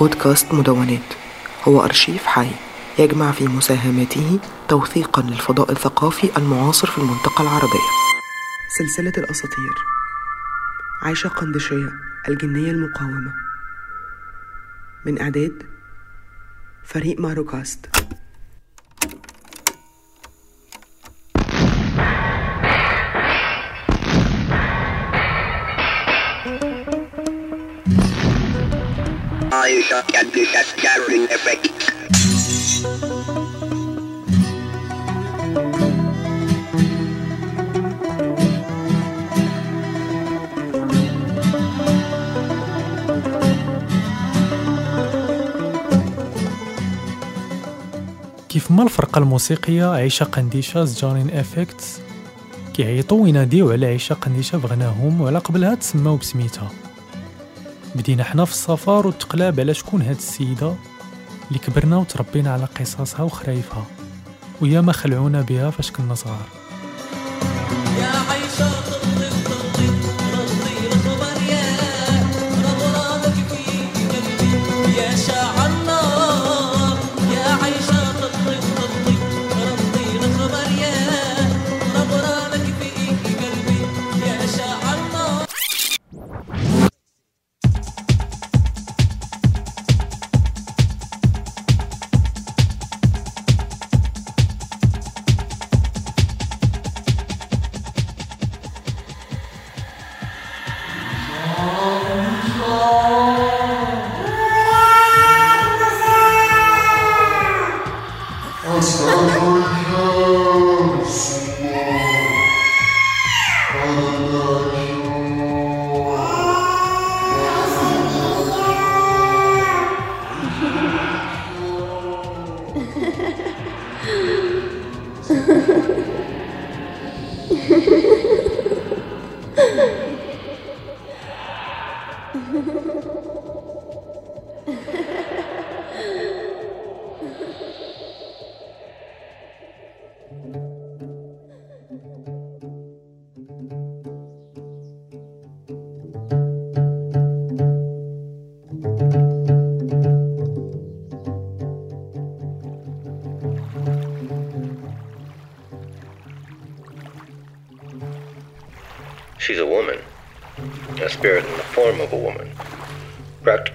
بودكاست مدونات. هو أرشيف حي يجمع في مساهماته توثيقا للفضاء الثقافي المعاصر في المنطقة العربية. سلسلة الأساطير. عايشة قندشية الجنية المقاومة. من إعداد فريق ماروكاست. Bek. كيف ما الفرقة الموسيقية عيشة قنديشة جارين افكتس كيعيطوا ويناديو على عيشة قنديشة بغناهم وعلى قبلها تسماو بسميتها بدينا حنا في السفر والتقلاب على شكون هاد السيدة اللي كبرنا وتربينا على قصصها وخرايفها ويا ما خلعونا بها فاش كنا صغار. يا عيشة フフフフ。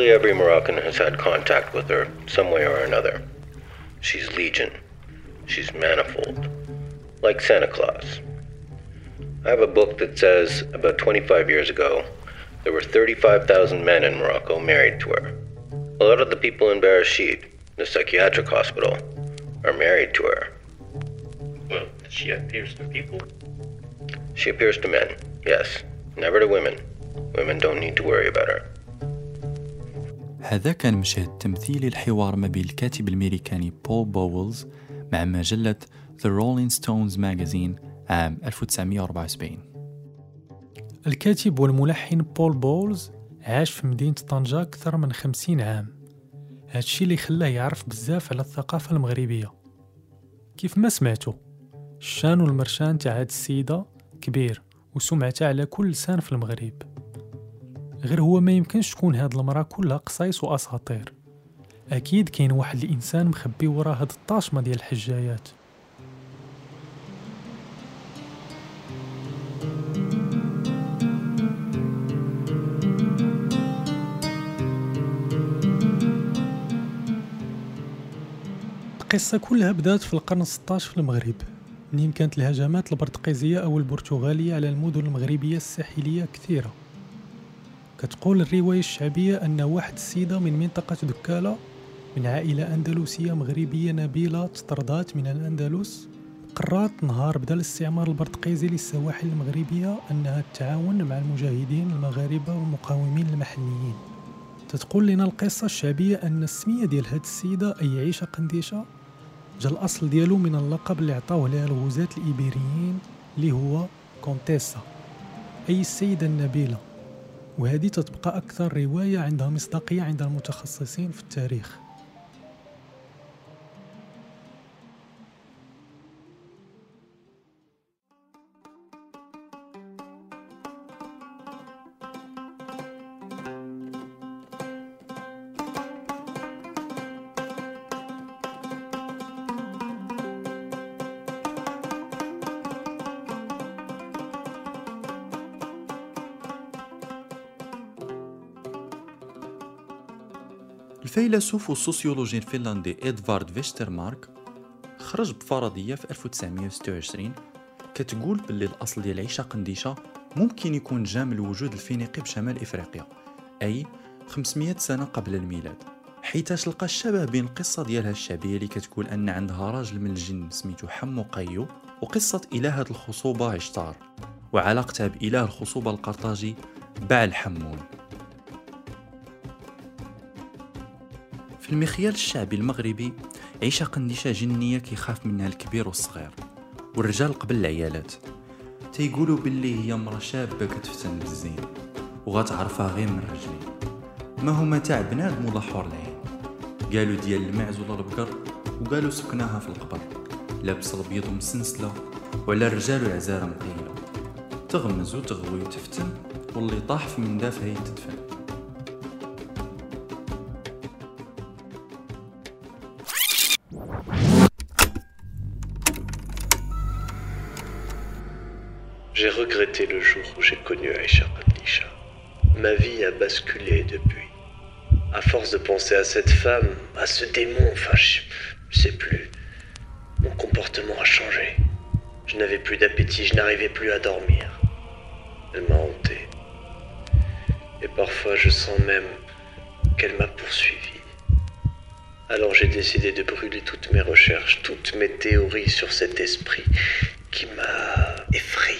Practically every Moroccan has had contact with her, some way or another. She's legion. She's manifold. Like Santa Claus. I have a book that says about 25 years ago, there were 35,000 men in Morocco married to her. A lot of the people in Bereshit, the psychiatric hospital, are married to her. Well, she appears to people. She appears to men, yes. Never to women. Women don't need to worry about her. هذا كان مشهد تمثيلي الحوار ما بين الكاتب الأمريكاني بول بوولز مع مجلة The Rolling Stones Magazine عام 1974 الكاتب والملحن بول بولز عاش في مدينة طنجة أكثر من خمسين عام. هادشي اللي خلاه يعرف بزاف على الثقافة المغربية. كيف ما سمعتو الشان والمرشان تاع هاد السيدة كبير وسمعتها على كل لسان في المغرب. غير هو ما يمكنش تكون هاد المرأة كلها قصايص وأساطير أكيد كاين واحد الإنسان مخبي ورا هاد الطاشمة ديال الحجايات. القصة كلها بدات في القرن 16 في المغرب. منين كانت الهجمات البرتقيزية أو البرتغالية على المدن المغربية الساحلية كثيرة. كتقول الرواية الشعبية أن واحد السيدة من منطقة دكالة من عائلة أندلسية مغربية نبيلة تطردات من الأندلس قررت نهار بدا الاستعمار البرتقيزي للسواحل المغربية أنها تتعاون مع المجاهدين المغاربة والمقاومين المحليين. تتقول لنا القصة الشعبية أن السمية ديال هاد السيدة أي عيشة قنديشة جا الأصل ديالو من اللقب اللي عطاوه لها الغزاة الإيبيريين اللي هو كونتيسا أي السيدة النبيلة. وهذه تتبقى أكثر رواية عندها مصداقية عند المتخصصين في التاريخ. الفيلسوف والسوسيولوجي الفنلندي إدفارد فيسترمارك خرج بفرضية في 1926 كتقول باللي الأصل ديال عيشة قنديشة ممكن يكون جا من الوجود الفينيقي بشمال إفريقيا أي 500 سنة قبل الميلاد حيتاش لقى الشبه بين القصة ديالها الشعبية اللي كتقول أن عندها راجل من الجن سميتو حمو قيو وقصة إلهة الخصوبة عشتار وعلاقتها بإله الخصوبة القرطاجي بعل حمون. في المخيال الشعبي المغربي عيشة قنديشة جنية كيخاف منها الكبير والصغير والرجال قبل العيالات. تيقولوا باللي هي مرة شابة كتفتن بالزين وغتعرفها غير من رجلين ما هما تاع بنادم ولا حور العين. قالوا ديال المعز ولا البقر وقالوا سكناها في القبر. لابس الابيض ومسنسلة وعلى الرجال العزارة مقيلة. تغمز وتغوي وتفتن واللي طاح في من دافها يتدفن. J'ai regretté le jour où j'ai connu Aïcha Khadija. Ma vie a basculé depuis. À force de penser à cette femme, à ce démon, enfin, je, je sais plus. Mon comportement a changé. Je n'avais plus d'appétit, je n'arrivais plus à dormir. Elle m'a hanté. Et parfois, je sens même qu'elle m'a poursuivi. Alors j'ai décidé de brûler toutes mes recherches, toutes mes théories sur cet esprit qui m'a effrayé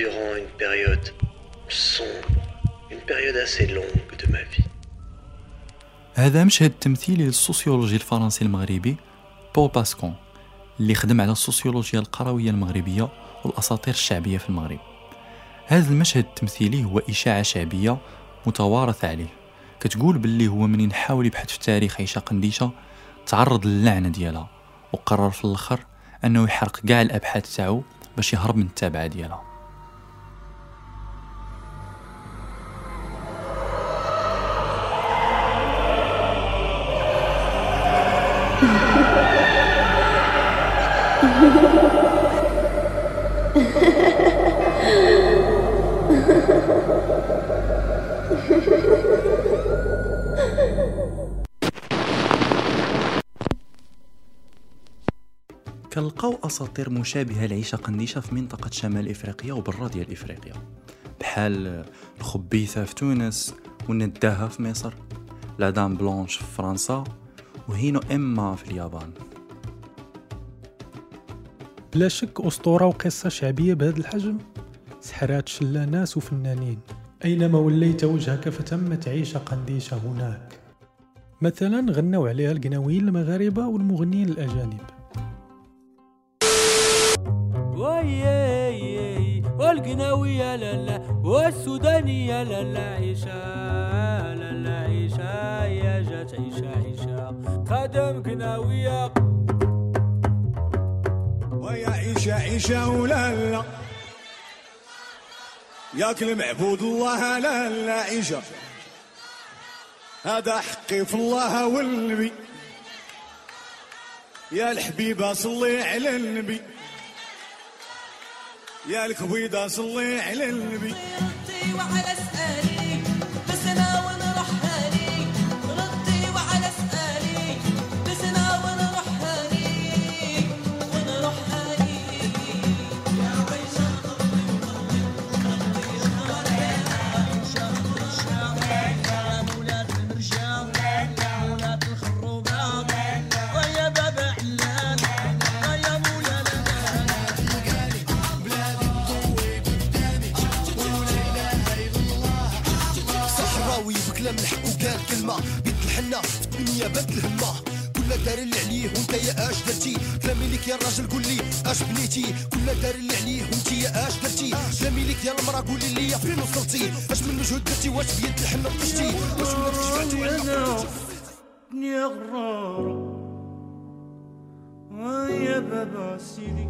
durant une période sombre, une période assez longue de ma vie. هذا مشهد تمثيلي للسوسيولوجي الفرنسي المغربي بول باسكون اللي خدم على السوسيولوجيا القروية المغربية والأساطير الشعبية في المغرب. هذا المشهد التمثيلي هو إشاعة شعبية متوارثة عليه. كتقول باللي هو منين حاول يبحث في تاريخ عيشة قنديشة تعرض للعنة ديالها وقرر في الآخر أنه يحرق كاع الأبحاث تاعو باش يهرب من التابعة ديالها. كنلقاو أساطير مشابهة لعيشه قنديشة في منطقة شمال إفريقيا وبرا ديال افريقيا بحال الخبيثة في تونس والنداهة في مصر لا دام بلونش في فرنسا وهينو إما في اليابان. بلا شك أسطورة وقصة شعبية بهذا الحجم سحرات شلا ناس وفنانين. أينما وليت وجهك فتمت عيشة قنديشة هناك. مثلا غنوا عليها القناويين المغاربة والمغنيين الأجانب. وياي والقناوية لا لا والسودانية لا لا عيشة لا لا عيشة يا جات عيشة عيشة. خدم قناوية ويا عيشة عيشة ولا لا. ياكل معبود الله لا لا عيشة هذا حقي في الله والنبي. يا الحبيبة صلي على النبي. يا الكبيدة صلي على النبي. وعلى بنيتي كل دار اللي عليه وانت يا اش درتي كلامي ليك يا المرا قولي لي فين وصلتي. اش من مجهود درتي؟ واش بيد الحنة طشتي؟ واش ولادك شبعتي ولا يا غرارة. ويا بابا سيدي.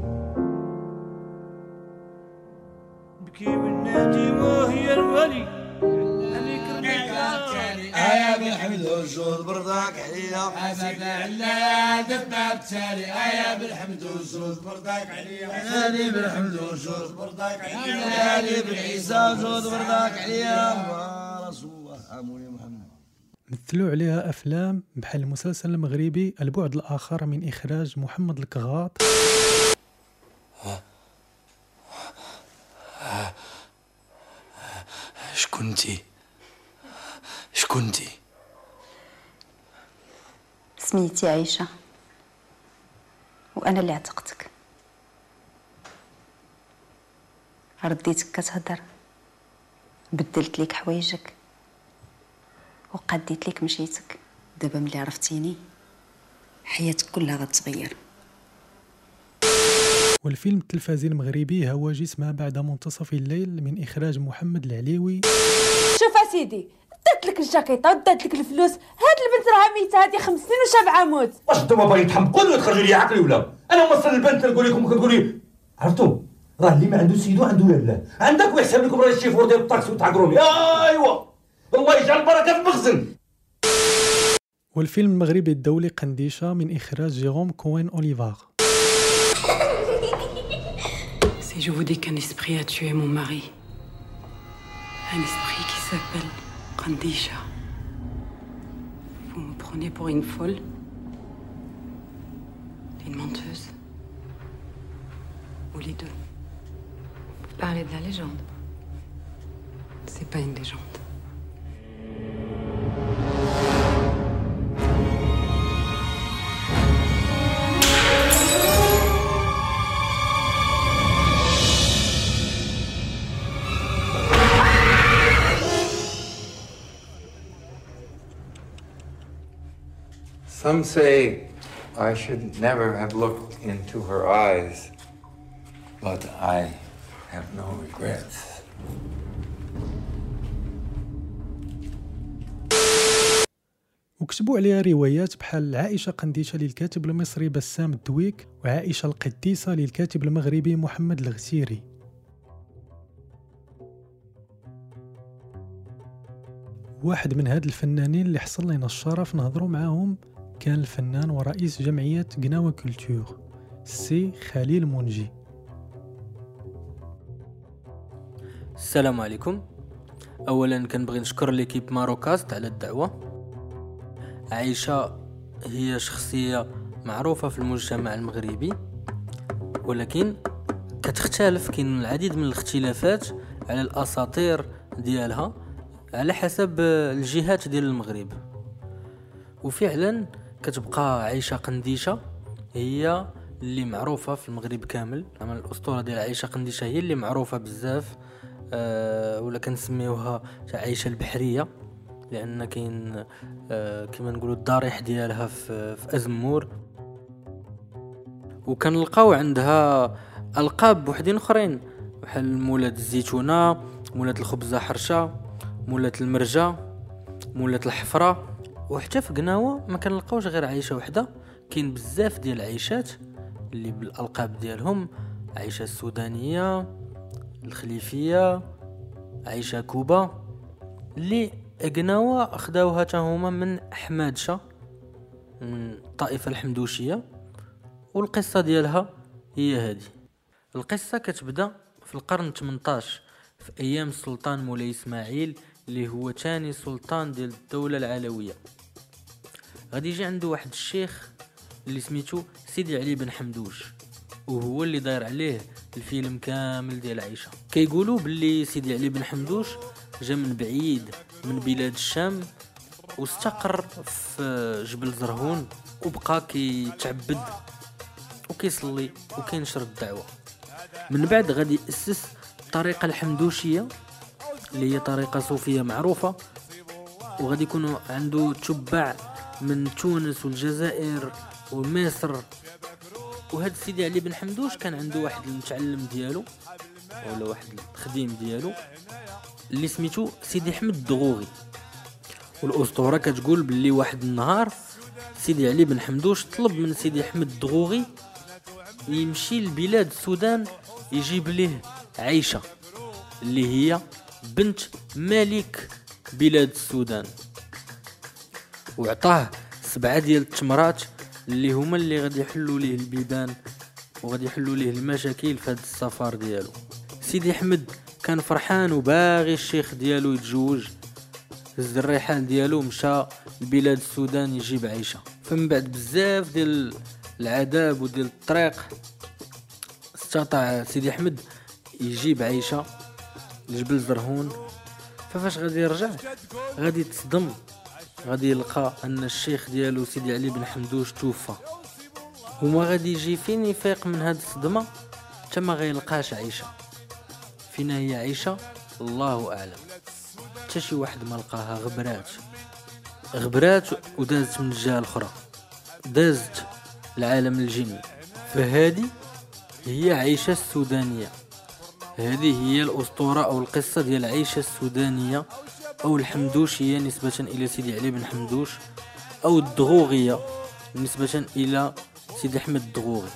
بكي من نادي وهي الولي. ايا برضاك عليا والجود برضاك عليا برضاك عليا برضاك عليا رسول الله محمد مثلوا عليها أفلام بحال المسلسل المغربي البعد الآخر من إخراج محمد الكغاط شكونتي شكونتي سميتي عيشة وأنا اللي عتقتك. رديتك كتهضر بدلت ليك حوايجك. وقديت ليك مشيتك. دابا ملي عرفتيني حياتك كلها غتغير. والفيلم التلفزي المغربي هواجس ما بعد منتصف الليل من إخراج محمد العليوي. شوف أسيدي دات لك الجاكيطه ودات لك الفلوس. هاد البنت راه ميتة هادي خمس سنين وشابعة موت. واش انتوما باغيين تحمقوني ولا تخرجوا لي عقلي ولا؟ أنا وصلت البنت نقول لكم كنقول لي عرفتوا؟ راه اللي ما عنده سيدو عنده لاله عندك ويحسب لكم راه الشيفور ديال الطاكسي وتعقروني أيوا! الله يجعل البركة في المخزن. والفيلم المغربي الدولي قنديشة من إخراج جيروم كوين أوليفار. Si je vous dis qu'un esprit a tué mon mari, un esprit qui s'appelle Kandisha, vous me prenez pour une folle. Une menteuse. Ou les deux. Vous parlez de la légende. C'est pas une légende. Some say I should never have looked into her eyes, but I have no regrets. وكتبوا عليها روايات بحال عائشة قنديشة للكاتب المصري بسام الدويك وعائشة القديسة للكاتب المغربي محمد الغسيري واحد من هاد الفنانين اللي حصل لنا الشرف نهضروا معاهم كان الفنان ورئيس جمعية قناوة Culture سي خليل منجي. السلام عليكم. اولا كنبغي نشكر l'équipe Marocast على الدعوة. عائشة هي شخصية معروفة في المجتمع المغربي ولكن كتختلف كاين العديد من الاختلافات على الأساطير ديالها على حسب الجهات ديال المغرب. وفعلا كتبقى عائشه قنديشة هي اللي معروفة في المغرب كامل. زعما الأسطورة ديال عائشه قنديشة هي اللي معروفة بزاف أه ولا كنسميوها عائشه البحرية لأن كاين أه كما نقولوا الضريح ديالها في, في أزمور. وكنلقاو عندها ألقاب وحدين أخرين بحال مولات الزيتونة مولات الخبزه حرشة مولات المرجة مولات الحفرة. وحتى في قناوه ما كنلقاوش غير عيشة وحدة. كاين بزاف ديال العيشات اللي بالألقاب ديالهم عيشة السودانية الخليفية عيشة كوبا اللي قناوه خداوها هما من حمادشه من الطائفه الحمدوشية. والقصة ديالها هي هذه القصة كتبدأ في القرن 18 في أيام السلطان مولاي إسماعيل اللي هو تاني سلطان ديال الدولة العلوية. غادي يجي عنده واحد الشيخ اللي سميتو سيدي علي بن حمدوش وهو اللي داير عليه الفيلم كامل ديال عيشة كيقولوا باللي سيدي علي بن حمدوش جا من بعيد من بلاد الشام واستقر في جبل زرهون وبقى كيتعبد وكيصلي وكينشر الدعوة. من بعد غادي يأسس الطريقة الحمدوشية اللي هي طريقة صوفية معروفة وغادي يكونوا عنده تبع من تونس والجزائر ومصر. وهذا سيدي علي بن حمدوش كان عنده واحد المتعلم ديالو ولا واحد الخديم ديالو اللي سميتو سيدي احمد الدغوغي. والأسطورة كتقول باللي واحد النهار سيدي علي بن حمدوش طلب من سيدي احمد الدغوغي يمشي لبلاد السودان يجيب ليه عيشة اللي هي بنت ملك بلاد السودان. وعطاه سبعة ديال التمرات اللي هما اللي غادي يحلوا ليه البيبان وغادي يحلوا ليه المشاكل في هذا السفر ديالو. سيدي أحمد كان فرحان وباغي الشيخ ديالو يتزوج. هز الرحال ديالو مشى لبلاد السودان يجيب عيشة. فمن بعد بزاف ديال العذاب وديال الطريق استطاع سيدي أحمد يجيب عيشة. لجبل زرهون ففاش غادي يرجع؟ غادي يتصدم غادي يلقى أن الشيخ ديالو سيدي علي بن حمدوش توفى. وما غادي يجي فين يفيق من هاد الصدمة؟ حتى ما غيلقاش عيشة. فين هي عيشة؟ الله أعلم. حتى شي واحد ما لقاها غبرات. غبرات ودازت من الجهة الأخرى. دازت لعالم الجن فهادي هي عيشة السودانية. هذه هي الأسطورة أو القصة ديال عيشه السودانية أو الحمدوشية نسبة إلى سيدي علي بن حمدوش أو الدغوغية نسبة إلى سيدي أحمد الدغوغي.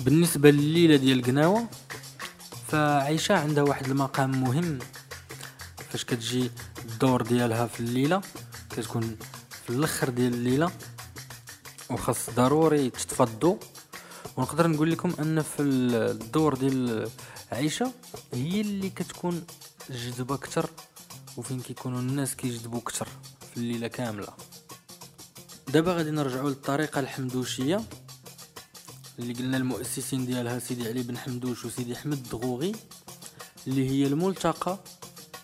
بالنسبة لليلة ديال قناوة فعيشة عندها واحد المقام مهم. فاش كتجي الدور ديالها في الليلة كتكون في الأخر ديال الليلة. وخاص ضروري الضوء ونقدر نقول لكم أن في الدور ديال عيشة هي اللي كتكون جذبة كتر وفين كيكونوا الناس كيجذبوا كتر في الليلة كاملة. دابا غادي نرجعوا للطريقة الحمدوشية اللي قلنا المؤسسين ديالها سيدي علي بن حمدوش وسيدي أحمد الدغوغي اللي هي الملتقى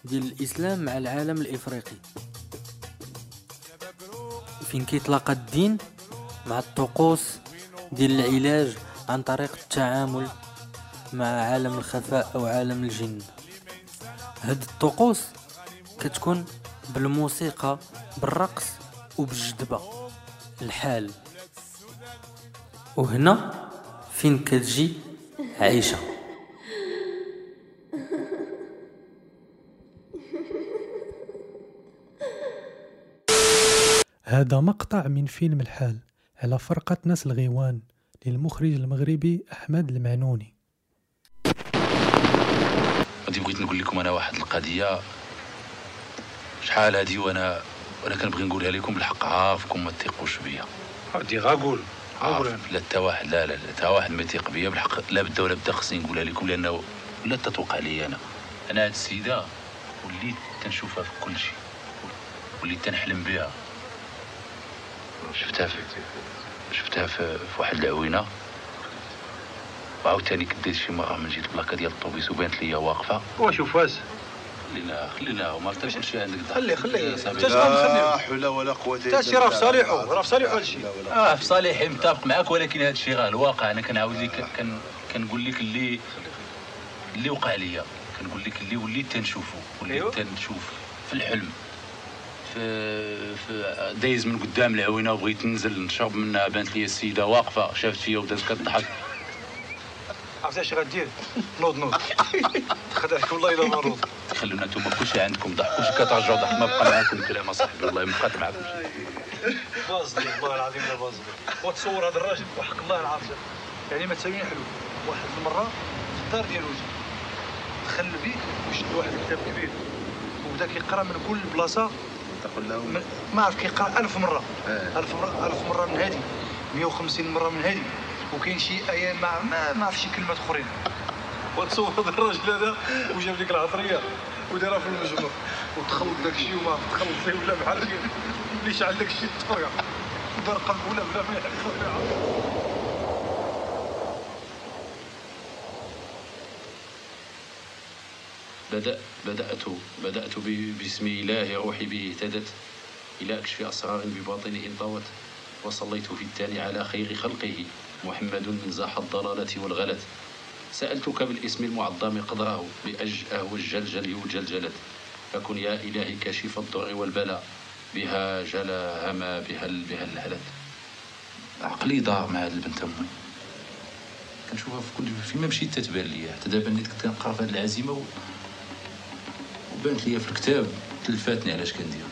ديال الإسلام مع العالم الإفريقي. فين كيتلاقى الدين مع الطقوس ديال العلاج عن طريق التعامل مع عالم الخفاء أو عالم الجن. هاد الطقوس كتكون بالموسيقى بالرقص وبالجذبة الحال. وهنا فين كتجي عيشة هذا مقطع من فيلم الحال. على فرقة ناس الغيوان للمخرج المغربي أحمد المعنوني. غادي بغيت نقول لكم أنا واحد القضية. شحال هادي وأنا وأنا كنبغي نقولها لكم بالحق. عافكم ما تثقوش بيا. عادي غا قول غا قول عارف لا حتى واحد لا لا لا حتى واحد ما يثيق بيا بالحق. لا بدا ولا بدا خصني نقولها لكم لأنه ولا تتوقع لي أنا. أنا هاد السيدة وليت تنشوفها في كل شيء. وليت تنحلم بها. شفتها في شفتها في, في واحد العوينة. وعاوتاني كديت شي مرة من جيت البلاكة ديال الطوبيس وبانت ليا واقفة. وشوف فاس خلينا خلينا ما عرفتش شي عندك. خلي خلي. لا حول ولا قوة انت شي راه في صالحه راه في صالحه هادشي آه في صالحي متفق معك ولكن هذا الشيء راه الواقع. أنا كنعاود لك كن كنقول لك اللي اللي وقع ليا. كنقول لك اللي وليت تنشوفه وليت أيوة. تنشوف في الحلم. في في دايز من قدام العوينه وبغيت ننزل نشرب منها. بانت لي السيدة واقفة شافت فيا وبدات كتضحك. عرفتي اش غدير؟ نوض نوض. خدعك والله إلا ما نوض. خلونا أنتم كلشي عندكم ضحك كلشي كترجعوا ضحك ما بقى معاكم كلام أصاحبي والله ما بقات معاكم شي. باز لي والله العظيم لا باز لي وتصور هذا الراجل وحق الله العظيم. يعني ما تساويين حلو. واحد المرة في الدار ديال وجهي دخل بيه وشد واحد الكتاب كبير. وبدا كيقرا من كل بلاصة تقول له من- ما عرف كيقرا ألف مرة. ألف مرة ألف مرة من هذه 150 مرة من هذه وكاين شي آية ما ما ما عرف شي كلمات أخرين. وتصور هذا الراجل هذا وجاب ديك العطرية ودارها في المجمر وتخلط داك الشيء وما عرف تخلط فيه ولا بحال اللي شعل داك الشيء ودار قلب ولا بلا ما يعرف بدأ بدأت بدأت باسم إله روحي به اهتدت. إلى كشف أسرار بباطنه انطوت وصليت في التالي على خير خلقه محمد من زاح الضلالة والغلت. سألتك بالاسم المعظم قدره بأج أهو الجلجل يجلجلت فكن يا إلهي كاشف الضر والبلاء. بها جلا هما بها بها الهلت. عقلي ضاع مع هاد البنت أمي. كنشوفها في كل فيما مشيت تتبان لي حتى دابا كنت كنقرا في هاد العزيمة و... وبانت لي في الكتاب تلفاتني علاش كندير.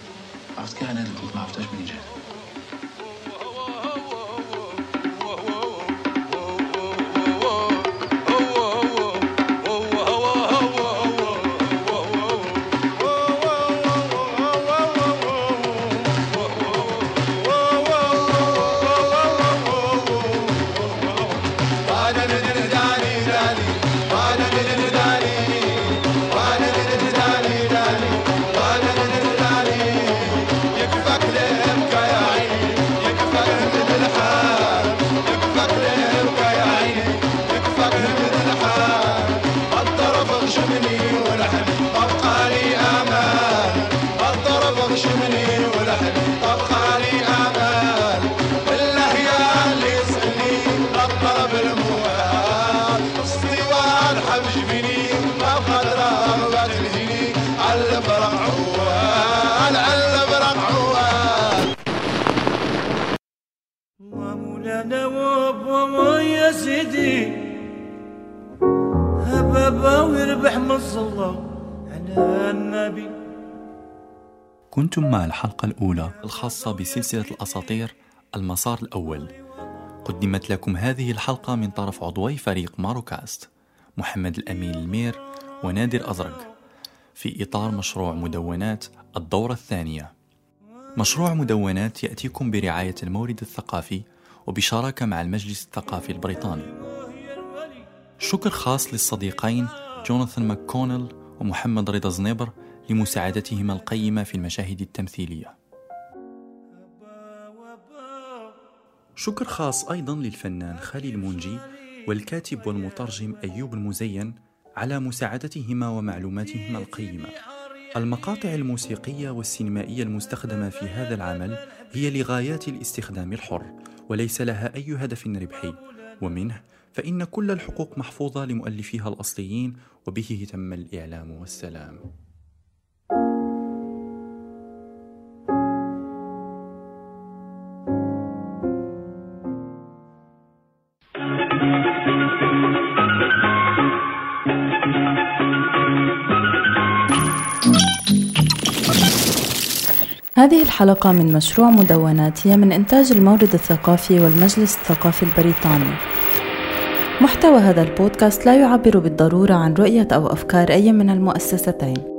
عرفت كاع أنا ما عرفتهاش منين جات. من الحال من الصلاة على النبي. كنتم مع الحلقة الأولى. الخاصة بسلسلة الأساطير المسار الأول. قدمت لكم هذه الحلقة من طرف عضوي فريق Marocast محمد الأمين المير ونادر أزرق في إطار مشروع مدونات الدورة الثانية. مشروع مدونات يأتيكم برعاية المورد الثقافي وبشراكة مع المجلس الثقافي البريطاني. شكر خاص للصديقين جوناثان ماككونيل ومحمد رضا زنيبر لمساعدتهما القيمة في المشاهد التمثيلية. شكر خاص أيضا للفنان خالي المنجي والكاتب والمترجم أيوب المزين على مساعدتهما ومعلوماتهما القيمة. المقاطع الموسيقية والسينمائية المستخدمة في هذا العمل هي لغايات الاستخدام الحر وليس لها أي هدف ربحي. ومنه فإن كل الحقوق محفوظة لمؤلفيها الأصليين وبه تم الإعلام والسلام هذه الحلقة من مشروع مدونات هي من إنتاج المورد الثقافي والمجلس الثقافي البريطاني. محتوى هذا البودكاست لا يعبر بالضرورة عن رؤية أو أفكار أي من المؤسستين،